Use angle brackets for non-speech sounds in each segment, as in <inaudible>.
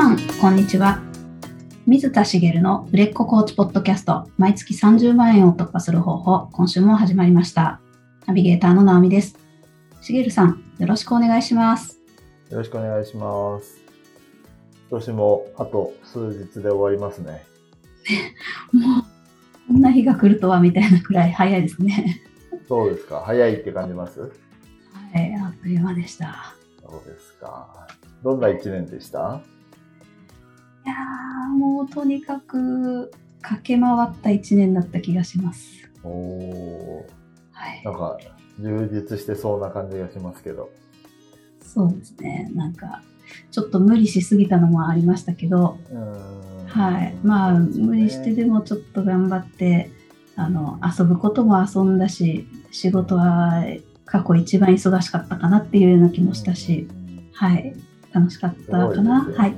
さん、こんにちは。水田茂の売れっ子コーチポッドキャスト、毎月30万円を突破する方法、今週も始まりました。ナビゲーターの直美です。茂さん、よろしくお願いします。よろしくお願いします。今年もあと数日で終わりますね。<laughs> もう、こんな日が来るとはみたいなくらい早いですね。そうですか。早いって感じます？はい、あっという間でした。そうですか。どんな一年でした？いやー、もうとにかく駆け回った一年だった気がします。おー、はいな。んか充実してそうな感じがしますけど。そうですね。なんか、ちょっと無理しすぎたのもありましたけど、はい。まあ、ね無理してでもちょっと頑張って、あの、遊ぶことも遊んだし、仕事は過去一番忙しかったかなっていうような気もしたし、はい。楽しかったかな。ねはい。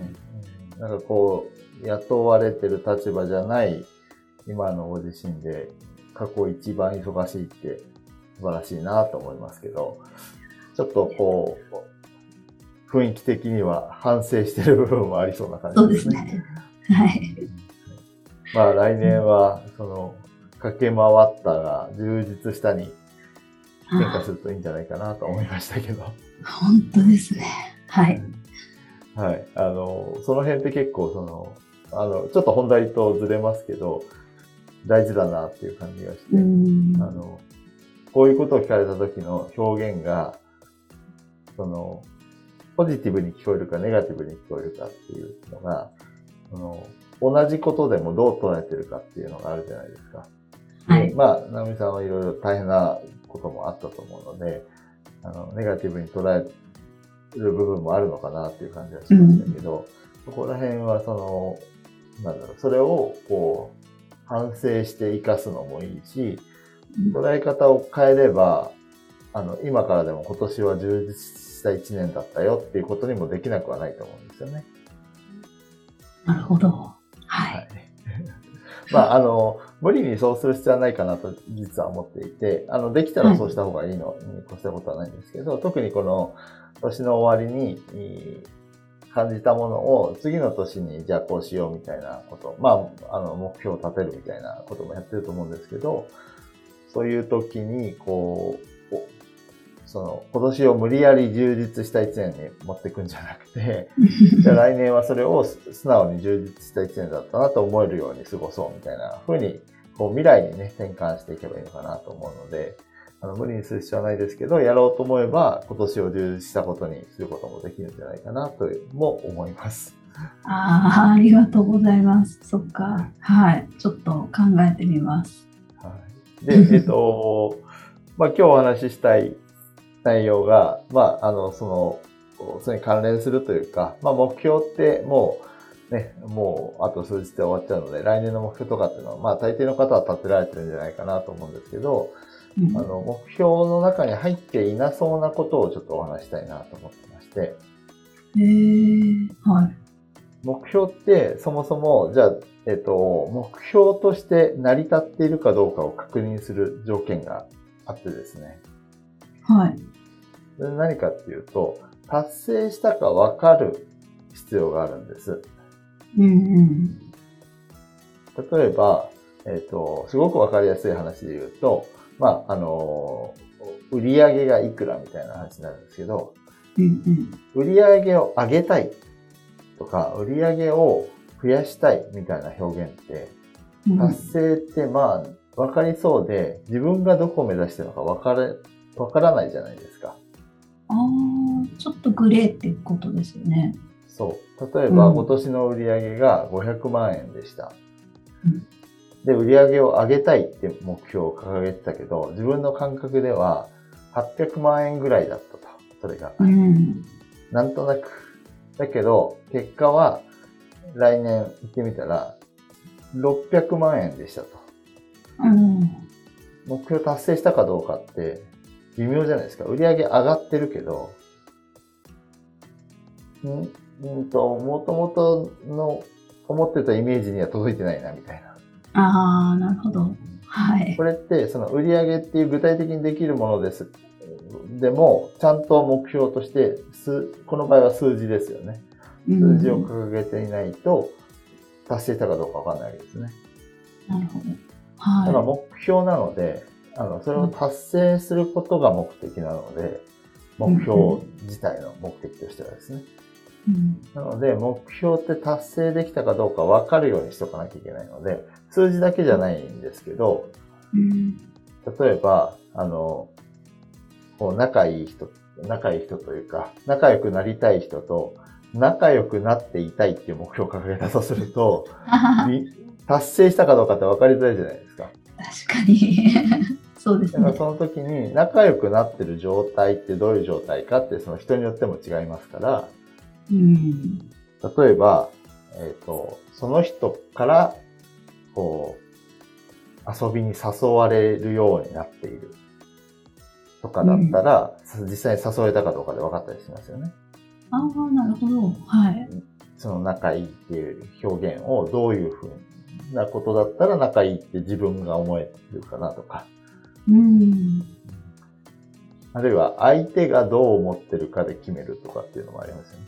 うんなんかこう、雇われてる立場じゃない今のご自身で過去一番忙しいって素晴らしいなと思いますけど、ちょっとこう、雰囲気的には反省してる部分もありそうな感そうでじですすね。ね。はい。まあ来年は、その、駆け回ったが充実したに変化あするといいんじゃないかなと思いましたけど。本当ですね。はい。はい。あの、その辺って結構その、あの、ちょっと本題とずれますけど、大事だなっていう感じがして、うん。あの、こういうことを聞かれた時の表現が、その、ポジティブに聞こえるかネガティブに聞こえるかっていうのが、その、同じことでもどう捉えてるかっていうのがあるじゃないですか。はい。でまあ、直美さんはいろいろ大変なこともあったと思うので、あの、ネガティブに捉える部分もあるのかなっていう感じはしましたけど、そこら辺はその、なんだろう、それをこう、反省して生かすのもいいし、捉え方を変えれば、あの、今からでも今年は充実した一年だったよっていうことにもできなくはないと思うんですよね。なるほど。はい。まあ、あの、無理にそうする必要はないかなと実は思っていて、あの、できたらそうした方がいいのに越したことはないんですけど、特にこの年の終わりにい感じたものを次の年にじゃあこうしようみたいなこと、まあ、あの、目標を立てるみたいなこともやってると思うんですけど、そういう時に、こう、おその、今年を無理やり充実した一年に持っていくんじゃなくて、<laughs> じゃあ来年はそれを素素直に充実した一年だったなと思えるように過ごそうみたいな風に、こう未来にね、転換していけばいいのかなと思うので、あの無理にする必要はないですけど、やろうと思えば今年を充実したことにすることもできるんじゃないかなとも思います。ああ、ありがとうございます。そっか。はい。ちょっと考えてみます。はい、で、えっと、まあ今日お話ししたい内容が、まああの、その、それに関連するというか、まあ目標ってもう、ね、もうあと数日で終わっちゃうので、来年の目標とかっていうのは、まあ大抵の方は立てられてるんじゃないかなと思うんですけど、うんあの、目標の中に入っていなそうなことをちょっとお話したいなと思ってまして、へえ。はい。目標ってそもそも、じゃあ、えっと、目標として成り立っているかどうかを確認する条件があってですね。はい。それ何かっていうと、達成したか分かる必要があるんです。うんうん。例えば、えっ、と、すごく分かりやすい話で言うと、まあ、あの、売り上げがいくらみたいな話になるんですけど、うんうん。売り上げを上げたいとか、売り上げを増やしたいみたいな表現って、うん達成ってまあ、分かりそうで、自分がどこを目指してるのか分かれ、分からないじゃないですか。ああ、ちょっとグレーっていうことですよね。そう。例えば、うん今年の売り上げが500万円でした。うんで、売り上げを上げたいって目標を掲げてたけど、自分の感覚では800万円ぐらいだったと。それが。うん。なんとなく。だけど、結果は、来年行ってみたら、600万円でしたと。うん。目標達成したかどうかって、微妙じゃないですか。売り上げ上がってるけど、ん？うんと、もともとの思ってたイメージには届いてないな、みたいな。ああ、なるほど。はいこ。れって、その売り上げっていう具体的にできるものです。でも、ちゃんと目標として、数この場合は数字ですよね。数字を掲げていないと、達成したかどうかわかんないわけですね。なるほど。はい。だから目標なので、あの、それを達成することが目的なので、目標自体の目的としてはですね。うんなので、目標って達成できたかどうか分かるようにしとかなきゃいけないので、数字だけじゃないんですけど、うん例えば、あの、こう仲いい人、仲いい人というか、仲良くなりたい人と、仲良くなっていたいっていう目標を掲げたとすると、み <laughs> 達成したかどうかって分かりづらいじゃないですか。確かに。そうですね。だからその時に仲良くなってる状態ってどういう状態かってその人によっても違いますから、うん。例えば、えっ、と、その人から、こう、遊びに誘われるようになっているとかだったら、実際に誘えたかどうかで分かったりしますよね。ああ、なるほど。はい。その仲いいっていう表現をどういうふうなことだったら仲いいって自分が思えるかなとか、うん。あるいは相手がどう思ってるかで決めるとかっていうのもありますよね。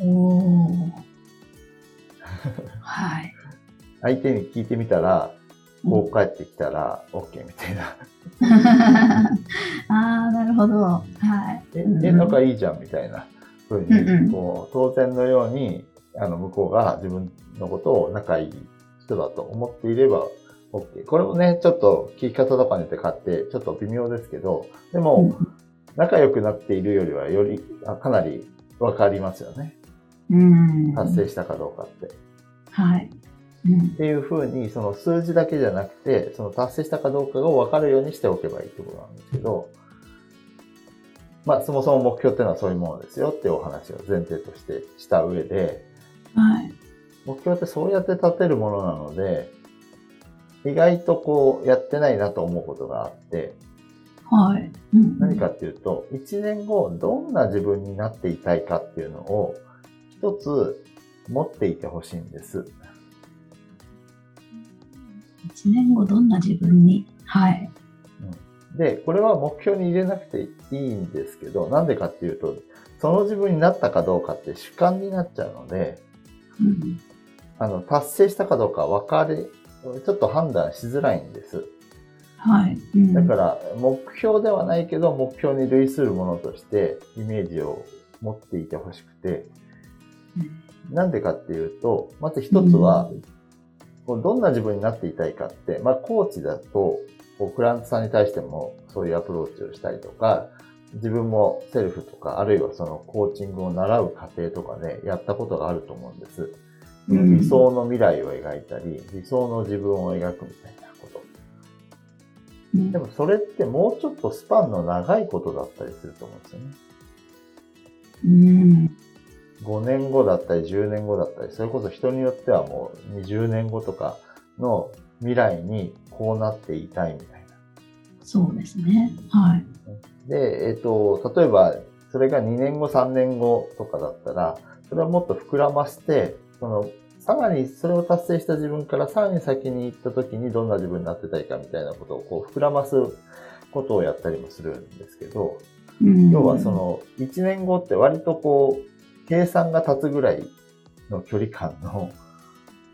おー。はい。相手に聞いてみたら、こう帰ってきたら OK みたいな。<laughs> ああ、なるほど。はい。え、うんえ、仲いいじゃんみたいな風うんうんに、こう、当然のように、あの、向こうが自分のことを仲いい人だと思っていれば OK。これもね、ちょっと聞き方とかによって買って、ちょっと微妙ですけど、でも、仲良くなっているよりは、より、あかなりわかりますよね。うん。達成したかどうかって。っはい。うん。ていう風に、その数字だけじゃなくて、その達成したかどうかがわかるようにしておけばいいってことなんですけど、まあ、そもそも目標っていうのはそういうものですよっていうお話を前提としてした上で、はい。目標ってそうやって立てるものなので、意外とこう、やってないなと思うことがあって、はい。うん何かっていうと、1年後どんな自分になっていたいかっていうのを一つ持っていてほしいんです。一年後どんな自分に？はい。で、これは目標に入れなくていいんですけど、なんでかっていうと、その自分になったかどうかって主観になっちゃうので、うん。あの、達成したかどうか分かれ、ちょっと判断しづらいんです。はい。うんだから、目標ではないけど、目標に類するものとして、イメージを持っていてほしくて、なんでかっていうと、まず一つは、こうどんな自分になっていたいかって、まあ、コーチだと、こうクライアントさんに対してもそういうアプローチをしたりとか、自分もセルフとか、あるいはそのコーチングを習う過程とかでやったことがあると思うんです。うん理想の未来を描いたり、理想の自分を描くみたいなこと。うんでもそれってもうちょっとスパンの長いことだったりすると思うんですよね。うん。5年後だったり10年後だったり、それこそ人によってはもう20年後とかの未来にこうなっていたいみたいな。そうですね。はい。で、えっ、と、例えばそれが2年後3年後とかだったら、それをもっと膨らまして、その、さらにそれを達成した自分からさらに先に行った時にどんな自分になってたいかみたいなことをこう膨らますことをやったりもするんですけど、うん要はそ、の1年後って割とこう計算が立つぐらいの距離感の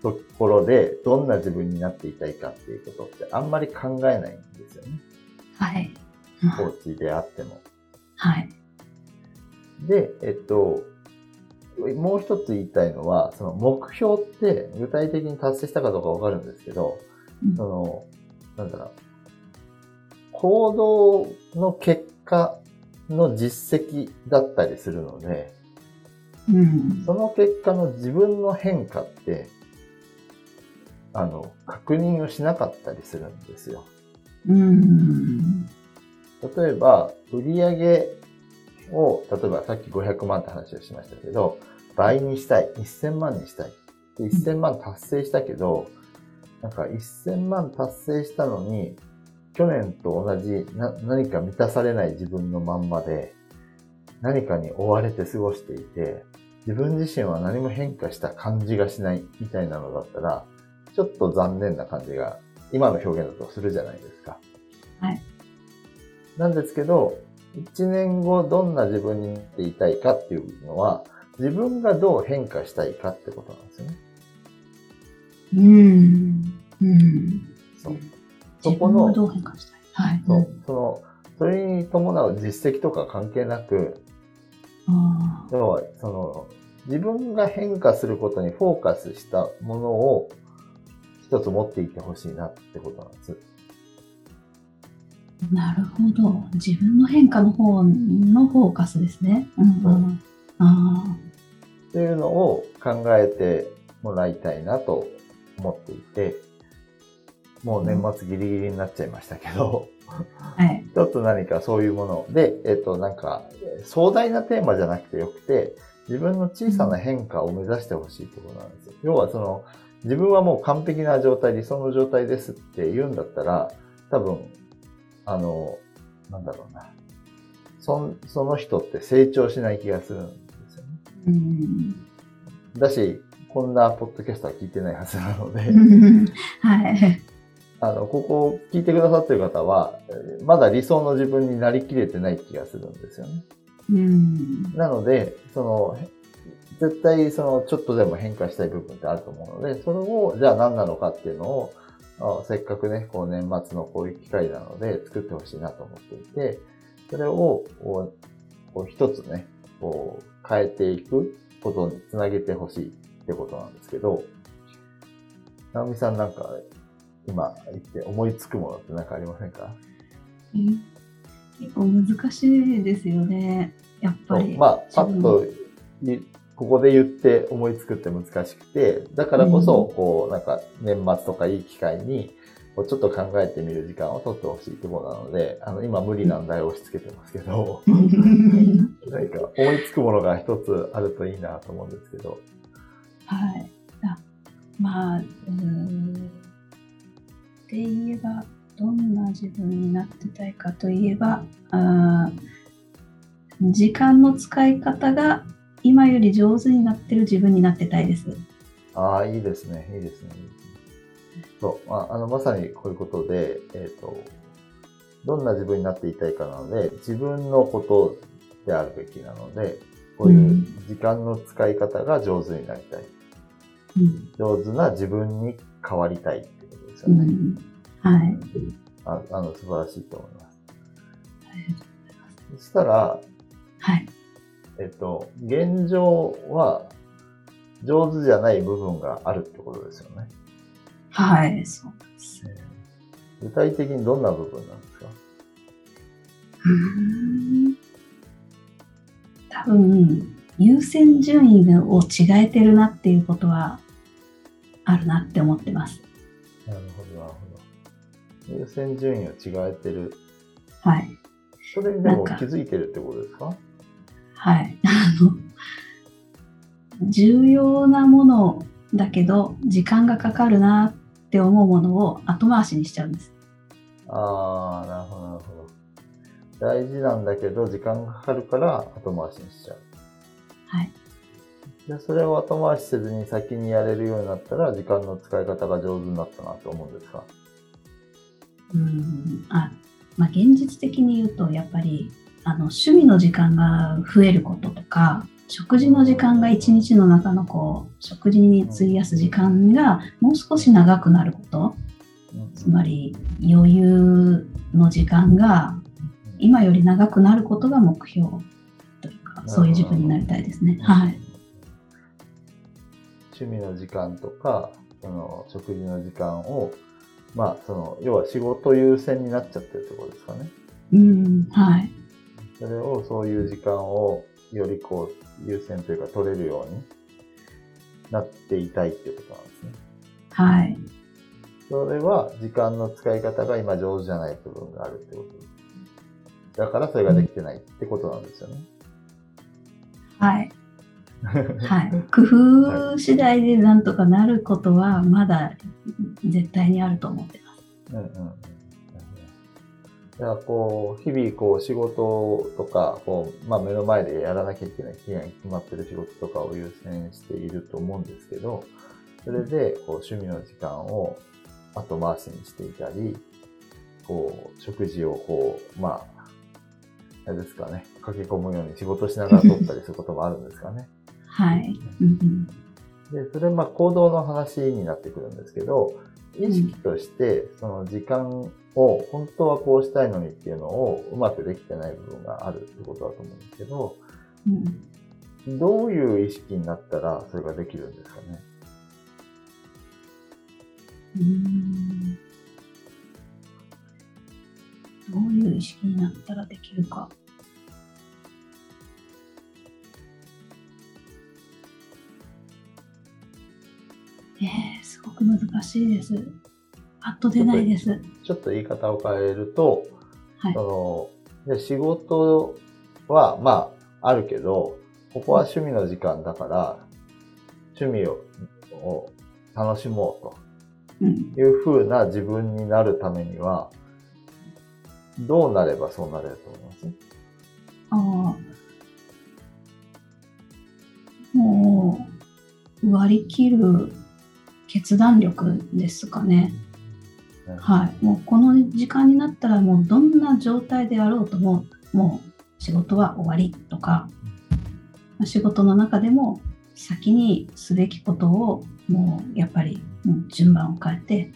ところでどんな自分になっていたいかっていうことってあんまり考えないんですよね。はい。コーチであっても。はい。で、えっと、もう一つ言いたいのは、その目標って具体的に達成したかどうかわかるんですけど、うんその、なんだろう、行動の結果の実績だったりするので、うん。その結果の自分の変化って、あの、確認をしなかったりするんですよ。うん。例えば、売上を、例えばさっき500万って話をしましたけど、倍にしたい、1000万にしたい。で1000万達成したけど、なんか1000万達成したのに、去年と同じな何か満たされない自分のまんまで、何かに追われて過ごしていて、自分自身は何も変化した感じがしないみたいなのだったら、ちょっと残念な感じが、今の表現だとするじゃないですか。はい。なんですけど、1年後どんな自分になっていたいかっていうのは、自分がどう変化したいかってことなんですよね。うん。うん。そう。そそこの、どう変化したい？はい。そう、その、それに伴う実績とか関係なく、あ要は、その、自分が変化することにフォーカスしたものを一つ持っていてほしいなってことなんです。ーなるほど。自分の変化の方のフォーカスですね。うん、うん。あっていうのを考えてもらいたいなと思っていて、もう年末ギリギリになっちゃいましたけど、あ。はい。<laughs> ちょっと何かそういうもので、えっと、なんか、壮大なテーマじゃなくてよくて、自分の小さな変化を目指してほしいってことなんですよ。要はその、自分はもう完璧な状態、理想の状態ですって言うんだったら、多分、あの、なんだろうな。そんその人って成長しない気がするんですよね。うん。だし、こんなポッドキャストは聞いてないはずなので、<laughs> はい。あの、ここを聞いてくださってる方は、えーまだ理想の自分になりきれてない気がするんですよね。うん。なので、その、へ絶対そのちょっとでも変化したい部分ってあると思うので、それをじゃあ何なのかっていうのを、あせっかくね、こう年末のこういう機会なので作ってほしいなと思っていて、それをこうこう一つね、こう変えていくことにつなげてほしいってことなんですけど、直美さんなんか今言って思いつくものって何かありませんか？結構難しいですよね。やっぱり。まあ、パッとい、ここで言って思いつくって難しくて、だからこそ、うんこう、なんか、年末とかいい機会に、こうちょっと考えてみる時間を取ってほしいところなので、あの、今無理難題を押し付けてますけど、<laughs> 何か思いつくものが一つあるといいなと思うんですけど。はい。あまあ、うーん。って言えば、どんな自分になってたいかといえば、あー時間の使い方が今より上手になってる自分になってたいです。ああ、いいですね、いいですね。そう、まあ、あの、まさにこういうことで、えっ、と、どんな自分になっていたいかなので、自分のことであるべきなので、こういう時間の使い方が上手になりたい。うん。上手な自分に変わりたいってことですよね。うん、はい。ああの、素晴らしいと思います。そしたら、はい。えっと、現状は上手じゃない部分があるってことですよね。はい、そうです。具体的にどんな部分なんですか？うーん多分、優先順位を違えてるなっていうことはあるなって思ってます。なるほど、なるほど。優先順位を違えてる。はい。それにでも気づいてるってことですか？はい。あの、重要なものだけど、時間がかかるなって思うものを後回しにしちゃうんです。ああ、なるほど、なるほど。大事なんだけど、時間がかかるから後回しにしちゃう。はい。で、それを後回しせずに先にやれるようになったら、時間の使い方が上手になったなと思うんですか？うん。あ、まあ、現実的に言うと、やっぱり、あの、趣味の時間が増えることとか、食事の時間が一日の中のこう、食事に費やす時間がもう少し長くなること、つまり余裕の時間が今より長くなることが目標というか、そういう自分になりたいですね。はい。趣味の時間とか、その食事の時間を、まあ、その、要は仕事優先になっちゃってるってことですかね。うん、はい。それを、そういう時間をよりこう、優先というか取れるようになっていたいっていうことなんですね。はい。それは、時間の使い方が今上手じゃない部分があるってこと。だからそれができてないってことなんですよね。はい。<laughs> はい。工夫次第でなんとかなることはまだ絶対にあると思ってます。うんうんうん。だからこう、日々こう仕事とか、こう、まあ目の前でやらなきゃいけない期限が決まってる仕事とかを優先していると思うんですけど、それでこう趣味の時間を後回しにしていたり、こう、食事をこう、まあ、あれですかね、駆け込むように仕事しながら取ったりすることもあるんですかね。<laughs> はい。うんで、それまあ行動の話になってくるんですけど、意識としてその時間を本当はこうしたいのにっていうのをうまくできてない部分があるってことだと思うんですけど、うん。うん。どういう意識になったらそれができるんですかね？うーんどういう意識になったらできるか。く難しいです。パッと出ないです。ちょっと言い方を変えると、はいそので仕事はまああるけど、ここは趣味の時間だから、趣味をを楽しもううん。という風な自分になるためには、どうなればそうなれると思います？ああ。もう、割り切る決断力ですかね。ねはい。もうこの時間になったらもうどんな状態であろうとも、もう仕事は終わりとか、まあ仕事の中でも先にすべきことをもうやっぱり順番を変えて、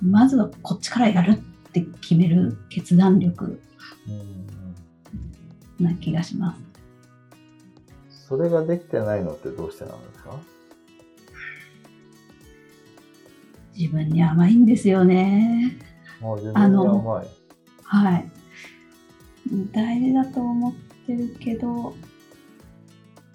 まずはこっちからやるって決める決断力うんな気がします。それができてないのってどうしてなんですか？自分に甘いんですよね。もう自分に甘い。はい。大事だと思ってるけど、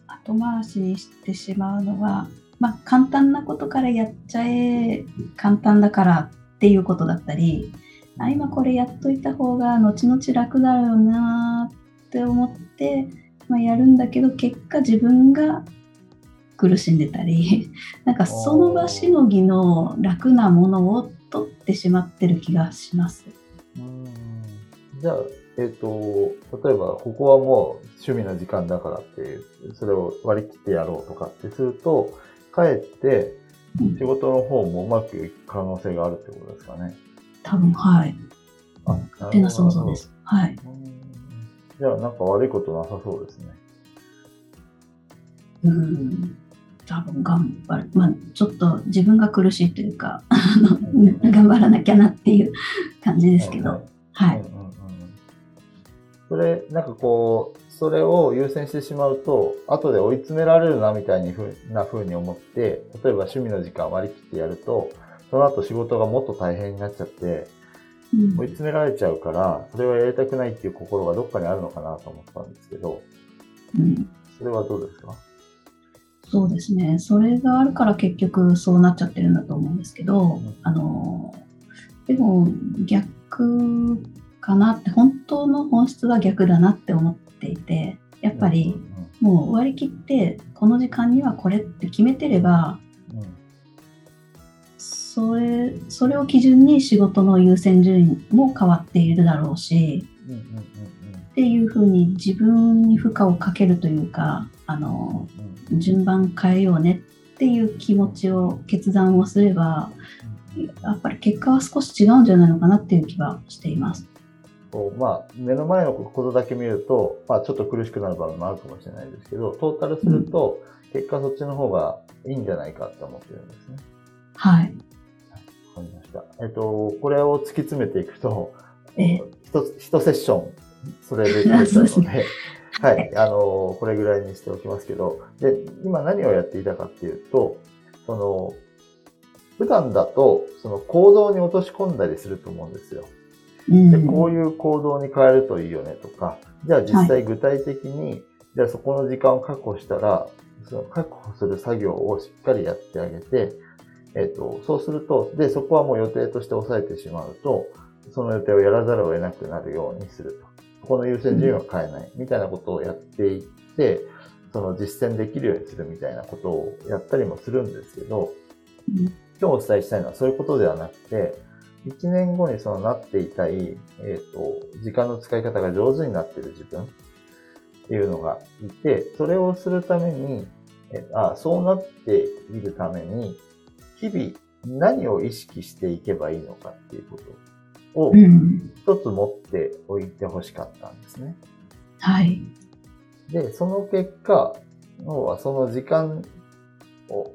後回しにしてしまうのは、まあ簡単なことからやっちゃえ、簡単だからっていうことだったり、あ今これやっといた方が後々楽だろうなって思って、まあ、やるんだけど結果自分が苦しんでたり <laughs> なんかその場しのぎの楽なものを取ってしまってる気がします。うんじゃあ、えっ、と、例えば、ここはもう趣味の時間だからってそれを割り切ってやろうとかってすると、かえってうん仕事の方もうまくいく可能性があるってことですかね。多分はい。あ勝手な想像で。す。はい。じゃあ、なんか悪いことなさそうですね。うん。多分頑張る。まあちょっと自分が苦しいというか、頑張らなきゃなっていう感じですけど。はいはい。うんうんうん。それ、なんかこう、それを優先してしまうと、後で追い詰められるなみたいにふうな風に思って、例えば趣味の時間割り切ってやると、その後仕事がもっと大変になっちゃって、うん。追い詰められちゃうから、それはやりたくないっていう心がどっかにあるのかなと思ったんですけど、うん。それはどうですか？そうですね。それがあるから結局そうなっちゃってるんだと思うんですけど、ん。あの、でも逆かなって、本当の本質は逆だなって思っていて、やっぱりもう割り切って、この時間にはこれって決めてれば、それ、それを基準に仕事の優先順位も変わっているだろうし、っていうふうに自分に負荷をかけるというか、あの、うんうん順番変えようねっていう気持ちを決断をすればやっぱり結果は少し違うんじゃないのかなっていう気はしています。まあ、目の前のことだけ見ると、まあ、ちょっと苦しくなる場面もあるかもしれないですけど、トータルすると、結果そっちの方がいいんじゃないかって思ってるんですね。はい。わかりました。えっと、これを突き詰めていくと、え一つ、一セッション、それできるのそうですで、はい、あの、これぐらいにしておきますけど、で、今何をやっていたかっていうと、その、普段だと、その行動に落とし込んだりすると思うんですよ。うん。で、こういう行動に変えるといいよねとか、じゃあ実際具体的に、じゃあそこの時間を確保したら、その確保する作業をしっかりやってあげて、えっ、と、そうすると、で、そこはもう予定として抑えてしまうと、その予定をやらざるを得なくなるようにすると。この優先順位は変えない、みたいなことをやっていって、その実践できるようにするみたいなことをやったりもするんですけど、今日お伝えしたいのはそういうことではなくて、1年後にそのなっていたい、えっ、と、時間の使い方が上手になっている自分っていうのがいて、それをするために、えあそうなっているために、日々何を意識していけばいいのかっていうこと。をうん。一つ持っておいてほしかったんですね。はい。で、その結果、要はその時間を、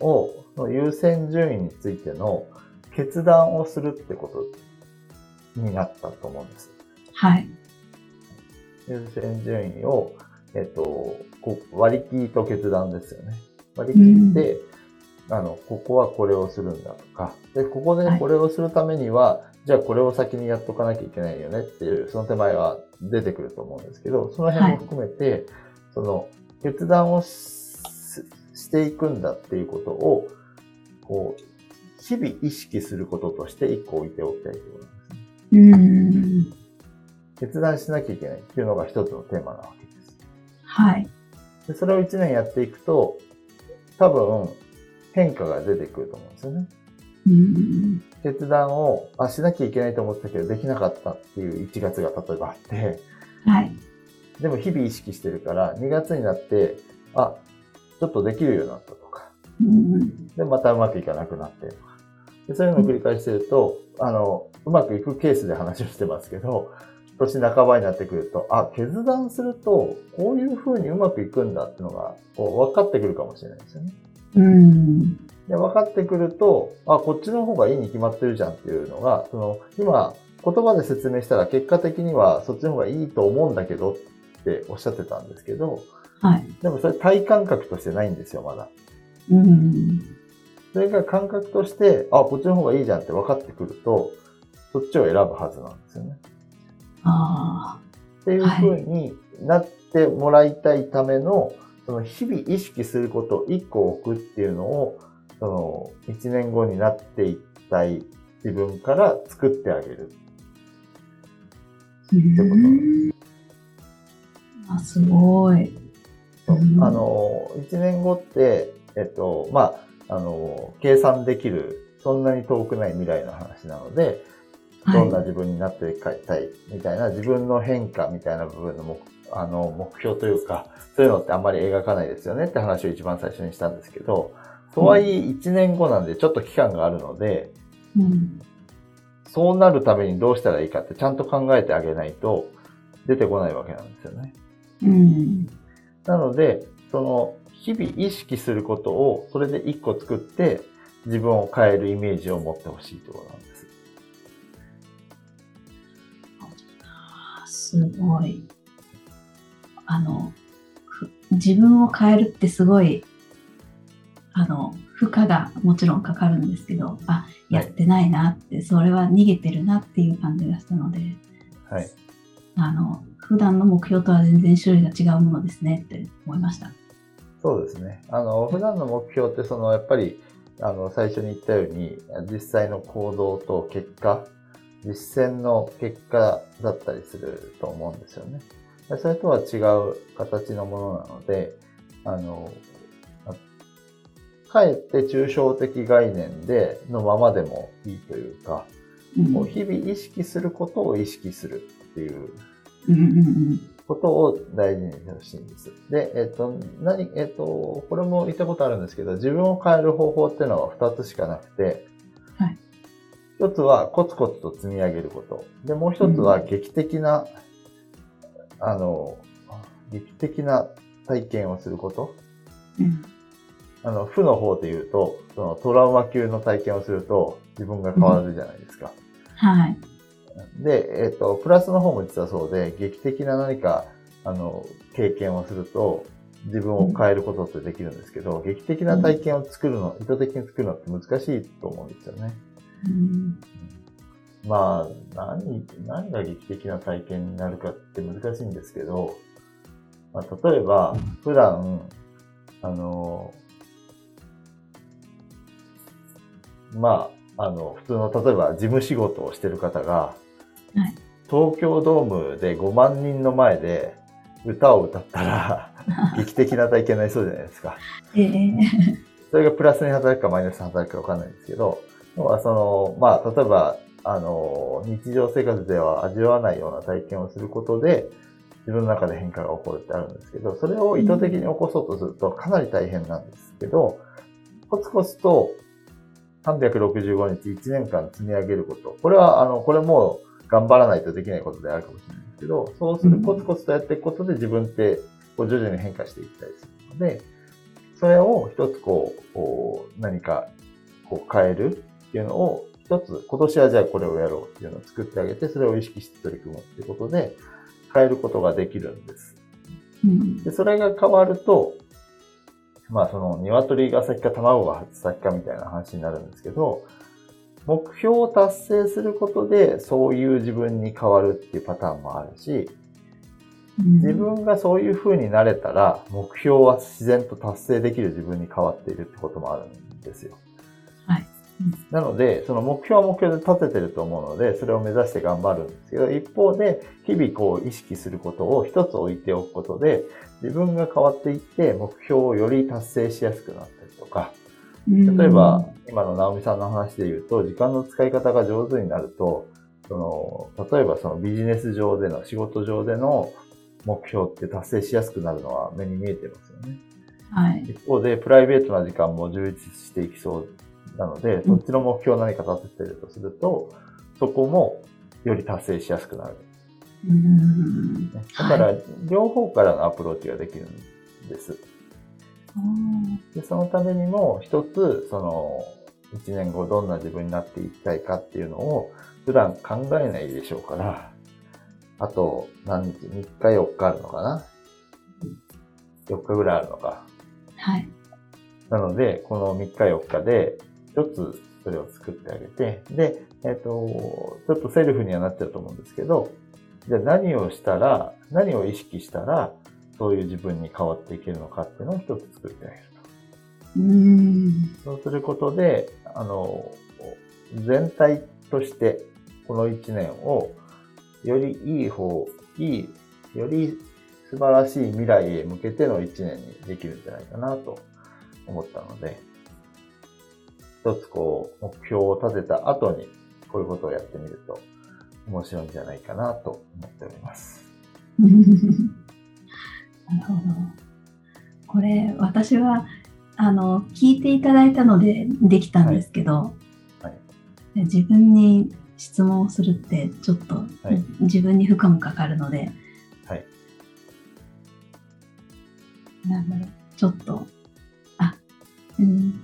をの優先順位についての決断をするってことになったと思うんです。はい。優先順位を、えっと、こ割り切りと決断ですよね。割り切って、あの、ここはこれをするんだとか、で、ここでこれをするためには、じゃあこれを先にやっとかなきゃいけないよねっていう、その手前は出てくると思うんですけど、その辺も含めて、その、決断をししていくんだっていうことを、こう、日々意識することとして一個置いておきたいということなんですね。うん。決断しなきゃいけないっていうのが一つのテーマなわけです。はい。でそれを1年やっていくと、多分変化が出てくると思うんですよね。うん。決断をあしなきゃいけないと思ってたけどできなかったっていう1月が例えばあって、はい。でも日々意識してるから2月になって、あ、ちょっとできるようになったとか、うん。で、またうまくいかなくなってとか。でそういうのを繰り返してると、あの、うまくいくケースで話をしてますけど、年半ばになってくると、あ、決断すると、こういう風にうまくいくんだっていうのが、こう分かってくるかもしれないですよね。うん。で、分かってくると、あ、こっちの方がいいに決まってるじゃんっていうのが、その、今、言葉で説明したら結果的にはそっちの方がいいと思うんだけどっておっしゃってたんですけど、はい。でもそれ体感覚としてないんですよ、まだ。うん。それが感覚として、あ、こっちの方がいいじゃんって分かってくると、そっちを選ぶはずなんですよね。あっていう風になってもらいたいための、その日々意識することを一個置くっていうのを、その一年後になっていきたい自分から作ってあげる。あ。うん。あ、すごい。うんあの、一年後って、えっと、まあ、あの、計算できる、そんなに遠くない未来の話なので、どんな自分になっていきたいみたいな、自分の変化みたいな部分の目あの目標というか、そういうのってあんまり描かないですよねって話を一番最初にしたんですけど、とはいえ1年後なんでちょっと期間があるので、うん。そうなるためにどうしたらいいかってちゃんと考えてあげないと出てこないわけなんですよね。うん。なので、その日々意識することをそれで1個作って自分を変えるイメージを持ってほしいところなんです。すごい。あの、自分を変えるってすごい、あの、負荷がもちろんかかるんですけど、あ、やってないなって、それは逃げてるなっていう感じがしたので、はい。あの、普段の目標とは全然種類が違うものですねって思いました。そうですね。あの、普段の目標って、その、やっぱり、あの、最初に言ったように、実際の行動と結果、実践の結果だったりすると思うんですよね。でそれとは違う形のものなので、あの、あかえって抽象的概念でのままでもいいというか、うんこう日々意識することを意識するっていううんうんことを大事にしてほしいんです。で、えっ、と、何、えっ、と、これも言ったことあるんですけど、自分を変える方法っていうのは2つしかなくて、はい一つはコツコツと積み上げること。で、もう一つは劇的な、あの、劇的な体験をすること。うんあの、負の方で言うと、そのトラウマ級の体験をすると自分が変わるじゃないですか。はい。で、えっ、と、プラスの方も実はそうで、劇的な何か、あの、経験をすると、自分を変えることってできるんですけど、劇的な体験を作るの、意図的に作るのって難しいと思うんですよね。うんまあ、何、何が劇的な体験になるかって難しいんですけど、まあ、例えば、普段、あの、まあ、あの、普通の、例えば事務仕事をしてる方が、はい東京ドームで5万人の前で歌を歌ったら、<laughs> 劇的な体験になりそうじゃないですか。ええそれがプラスに働くかマイナスに働くかわかんないんですけど、要はその、まあ、例えば、あの、日常生活では味わわないような体験をすることで、自分の中で変化が起こるってあるんですけど、それを意図的に起こそうとするとかなり大変なんですけど、コツコツと365日1年間積み上げること。これは、あの、これも頑張らないとできないことであるかもしれないんですけど、そうするコツコツとやっていくことで自分ってこう徐々に変化していったりするのので、それを一つこう、何かこう変えるっていうのを一つ、今年はじゃあこれをやろうっていうのを作ってあげて、それを意識して取り組むっていうことで、変えることができるんです。うん、でそれが変わると、まあその鶏が先か卵が先かみたいな話になるんですけど、目標を達成することでそういう自分に変わるっていうパターンもあるし、自分がそういう風になれたら、目標は自然と達成できる自分に変わっているってこともあるんですよ。はい。なので、その目標は目標で立ててると思うので、それを目指して頑張るんですけど、一方で、日々こう意識することを一つ置いておくことで、自分が変わっていって、目標をより達成しやすくなったりとか、例えば、今の直美さんの話で言うと、時間の使い方が上手になると、その、例えばそのビジネス上での、仕事上での目標って達成しやすくなるのは目に見えてますよね。はい。一方で、プライベートな時間も充実していきそうなので、そっちの目標を何か立ててるとすると、そこもより達成しやすくなる。うんだから、両方からのアプローチができるんです。でそのためにも、一つ、その、一年後どんな自分になっていきたいかっていうのを、普段考えないでしょうから、あと、何日 ?3 日4日あるのかな ?4 日ぐらいあるのか。はい。なので、この3日4日で、一つそれを作ってあげて、で、えっ、ー、と、ちょっとセルフにはなっちゃうと思うんですけど、じゃあ何をしたら、何を意識したら、そういう自分に変わっていけるのかっていうのを一つ作ってあげると。うんそうすることで、あの、全体としてこの一年をよりいい方、いい、より素晴らしい未来へ向けての一年にできるんじゃないかなと思ったので、一つこう、目標を立てた後にこういうことをやってみると面白いんじゃないかなと思っております。<laughs> なるほど。これ、私は、あの、聞いていただいたのでできたんですけど、はい。はい、自分に質問をするってちょっと自分に負荷もかかるので、はい、なんだろう。ちょっとあうん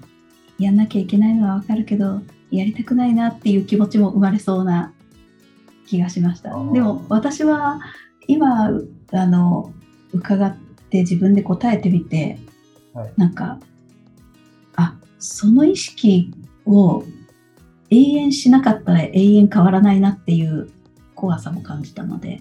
やんなきゃいけないのはわかるけどやりたくないなっていう気持ちも生まれそうな気がしました。でも私は今あの伺って自分で答えてみて、はい、なんかあその意識を永遠しなかったら永遠変わらないなっていう怖さも感じたので。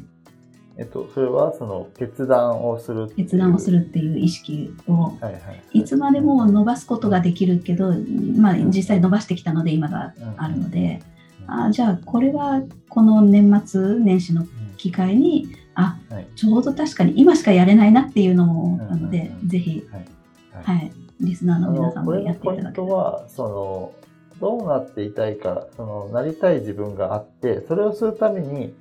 えっと、それはその決断をする決断をするっていう意識を、はいはいはい、いつまでも伸ばすことができるけど、まあ、実際伸ばしてきたので今があるので、うん、あじゃあこれはこの年末年始の機会に、うん、あ、はい、ちょうど確かに今しかやれないなっていうのも思ったので、ぜひ、はい、はい、リスナーの皆さんもやってい。ただけたら。そのどうなっていたいか、その、なりたい自分があって、それをするために、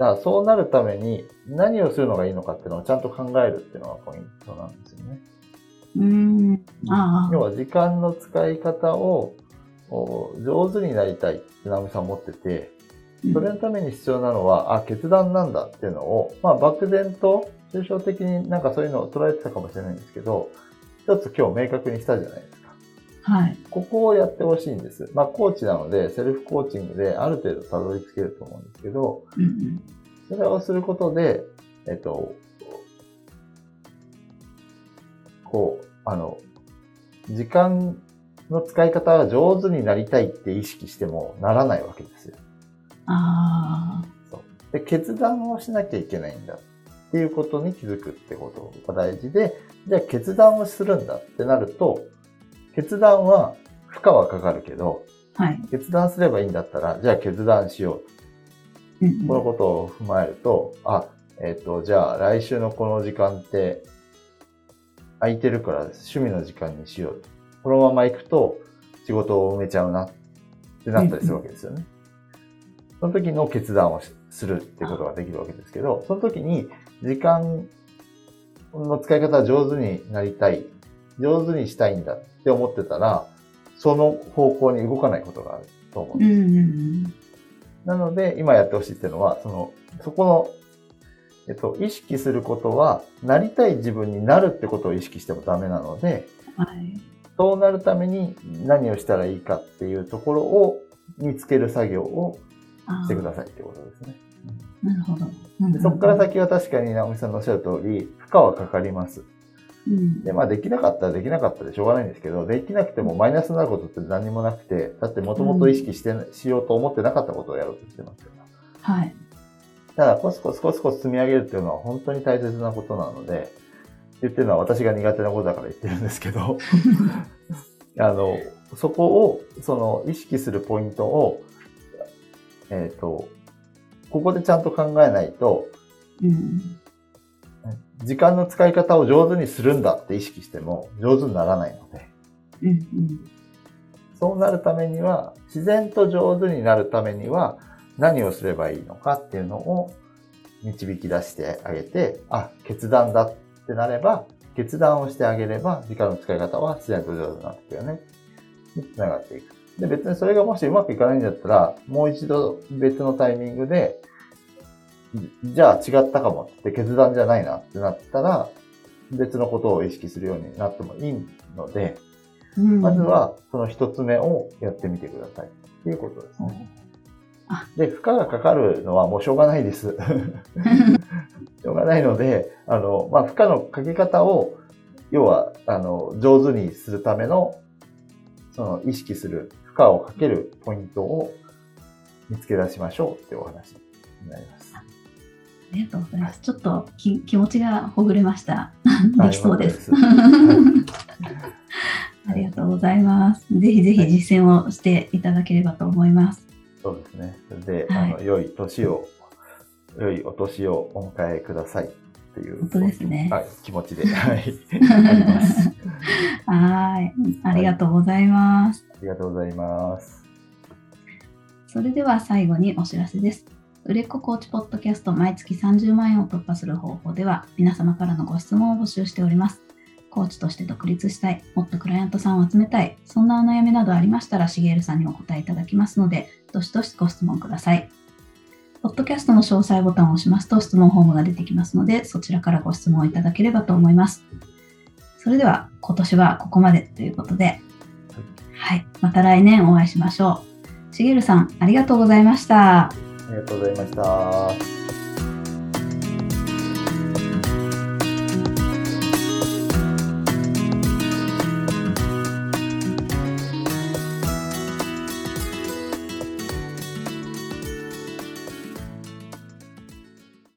だそうなるために何をするのがいいのかっていうのをちゃんと考えるっていうのがポイントなんですよね。うん。ああ。要は時間の使い方を上手になりたいって直美さん持ってて、それのために必要なのは、あ、決断なんだっていうのを、まあ漠然と抽象的になんかそういうのを捉えてたかもしれないんですけど、一つ今日明確にしたじゃないですか。はい。ここをやってほしいんです。まあ、コーチなので、セルフコーチングである程度たどり着けると思うんですけど、うんうん、それをすることで、えっと、こう、あの、時間の使い方が上手になりたいって意識してもならないわけですよ。ああ。そう。で、決断をしなきゃいけないんだっていうことに気づくってことが大事で、じゃあ決断をするんだってなると、決断は負荷はかかるけど、はい、決断すればいいんだったら、じゃあ決断しよう。うんうん、このことを踏まえると、あ、えっ、ー、と、じゃあ来週のこの時間って空いてるから趣味の時間にしよう。このまま行くと仕事を埋めちゃうなってなったりするわけですよね。その時の決断をするってことができるわけですけど、その時に時間の使い方が上手になりたい、上手にしたいんだって思ってたら、その方向に動かないことがあると思うんです。うんうんうん、なので、今やってほしいっていうのは、その、そこの、えっと、意識することは、なりたい自分になるってことを意識してもダメなので、はい。そうなるために何をしたらいいかっていうところを見つける作業をあしてくださいってことですね。ーなるほど。そこから、先は確かに直美さんのおっしゃる通り、負荷はかかります。うん。で、まあできなかったらできなかったでしょうがないんですけど、できなくてもマイナスになることって何にもなくて、だってもともと意識して、しようと思ってなかったことをやろうとしてますから。はい。ただ、コツコツコツコツ積み上げるっていうのは本当に大切なことなので、言ってるのは私が苦手なことだから言ってるんですけど、<laughs> あの、そこを、その意識するポイントを、えっ、と、ここでちゃんと考えないと、うん。時間の使い方を上手にするんだって意識しても上手にならないので、うん。うん。そうなるためには、自然と上手になるためには、何をすればいいのかっていうのを導き出してあげて、あ、決断だってなれば、決断をしてあげれば、時間の使い方は自然と上手になっていくよね。に繋がっていく。で、別にそれがもしうまくいかないんだったら、もう一度別のタイミングで、じゃあ違ったかもって決断じゃないなってなったら、別のことを意識するようになってもいいので、うんまず、はその一つ目をやってみてくださいっていうことですね。あで、負荷がかかるのはもうしょうがないです。<laughs> しょうがないので、あの、まあ、負荷のかけ方を、要は、あの、上手にするための、その意識する負荷をかけるポイントを見つけ出しましょうっていうお話になります。ありがとうございます。ちょっとき気持ちがほぐれました。できそうです。<laughs> ありがとうございます。ぜひぜひ実践をしていただければと思います。そうですね。で、はいあの、良い年を、良いお年をお迎えくださいっていう。本当ですねはい、気持ちで、<laughs> はい。<laughs> はい。ありがとうございます。ありがとうございます。それでは最後にお知らせです。売れっ子コーチポッドキャスト毎月30万円を突破する方法では皆様からのご質問を募集しております。コーチとして独立したい、もっとクライアントさんを集めたい、そんなお悩みなどありましたら、しげるさんにお答えいただきますので、どしどしご質問ください。ポッドキャストの詳細ボタンを押しますと質問フォームが出てきますので、そちらからご質問いただければと思います。それでは今年はここまでということで、はい、また来年お会いしましょう。しげるさん、ありがとうございました。ありがとうございました。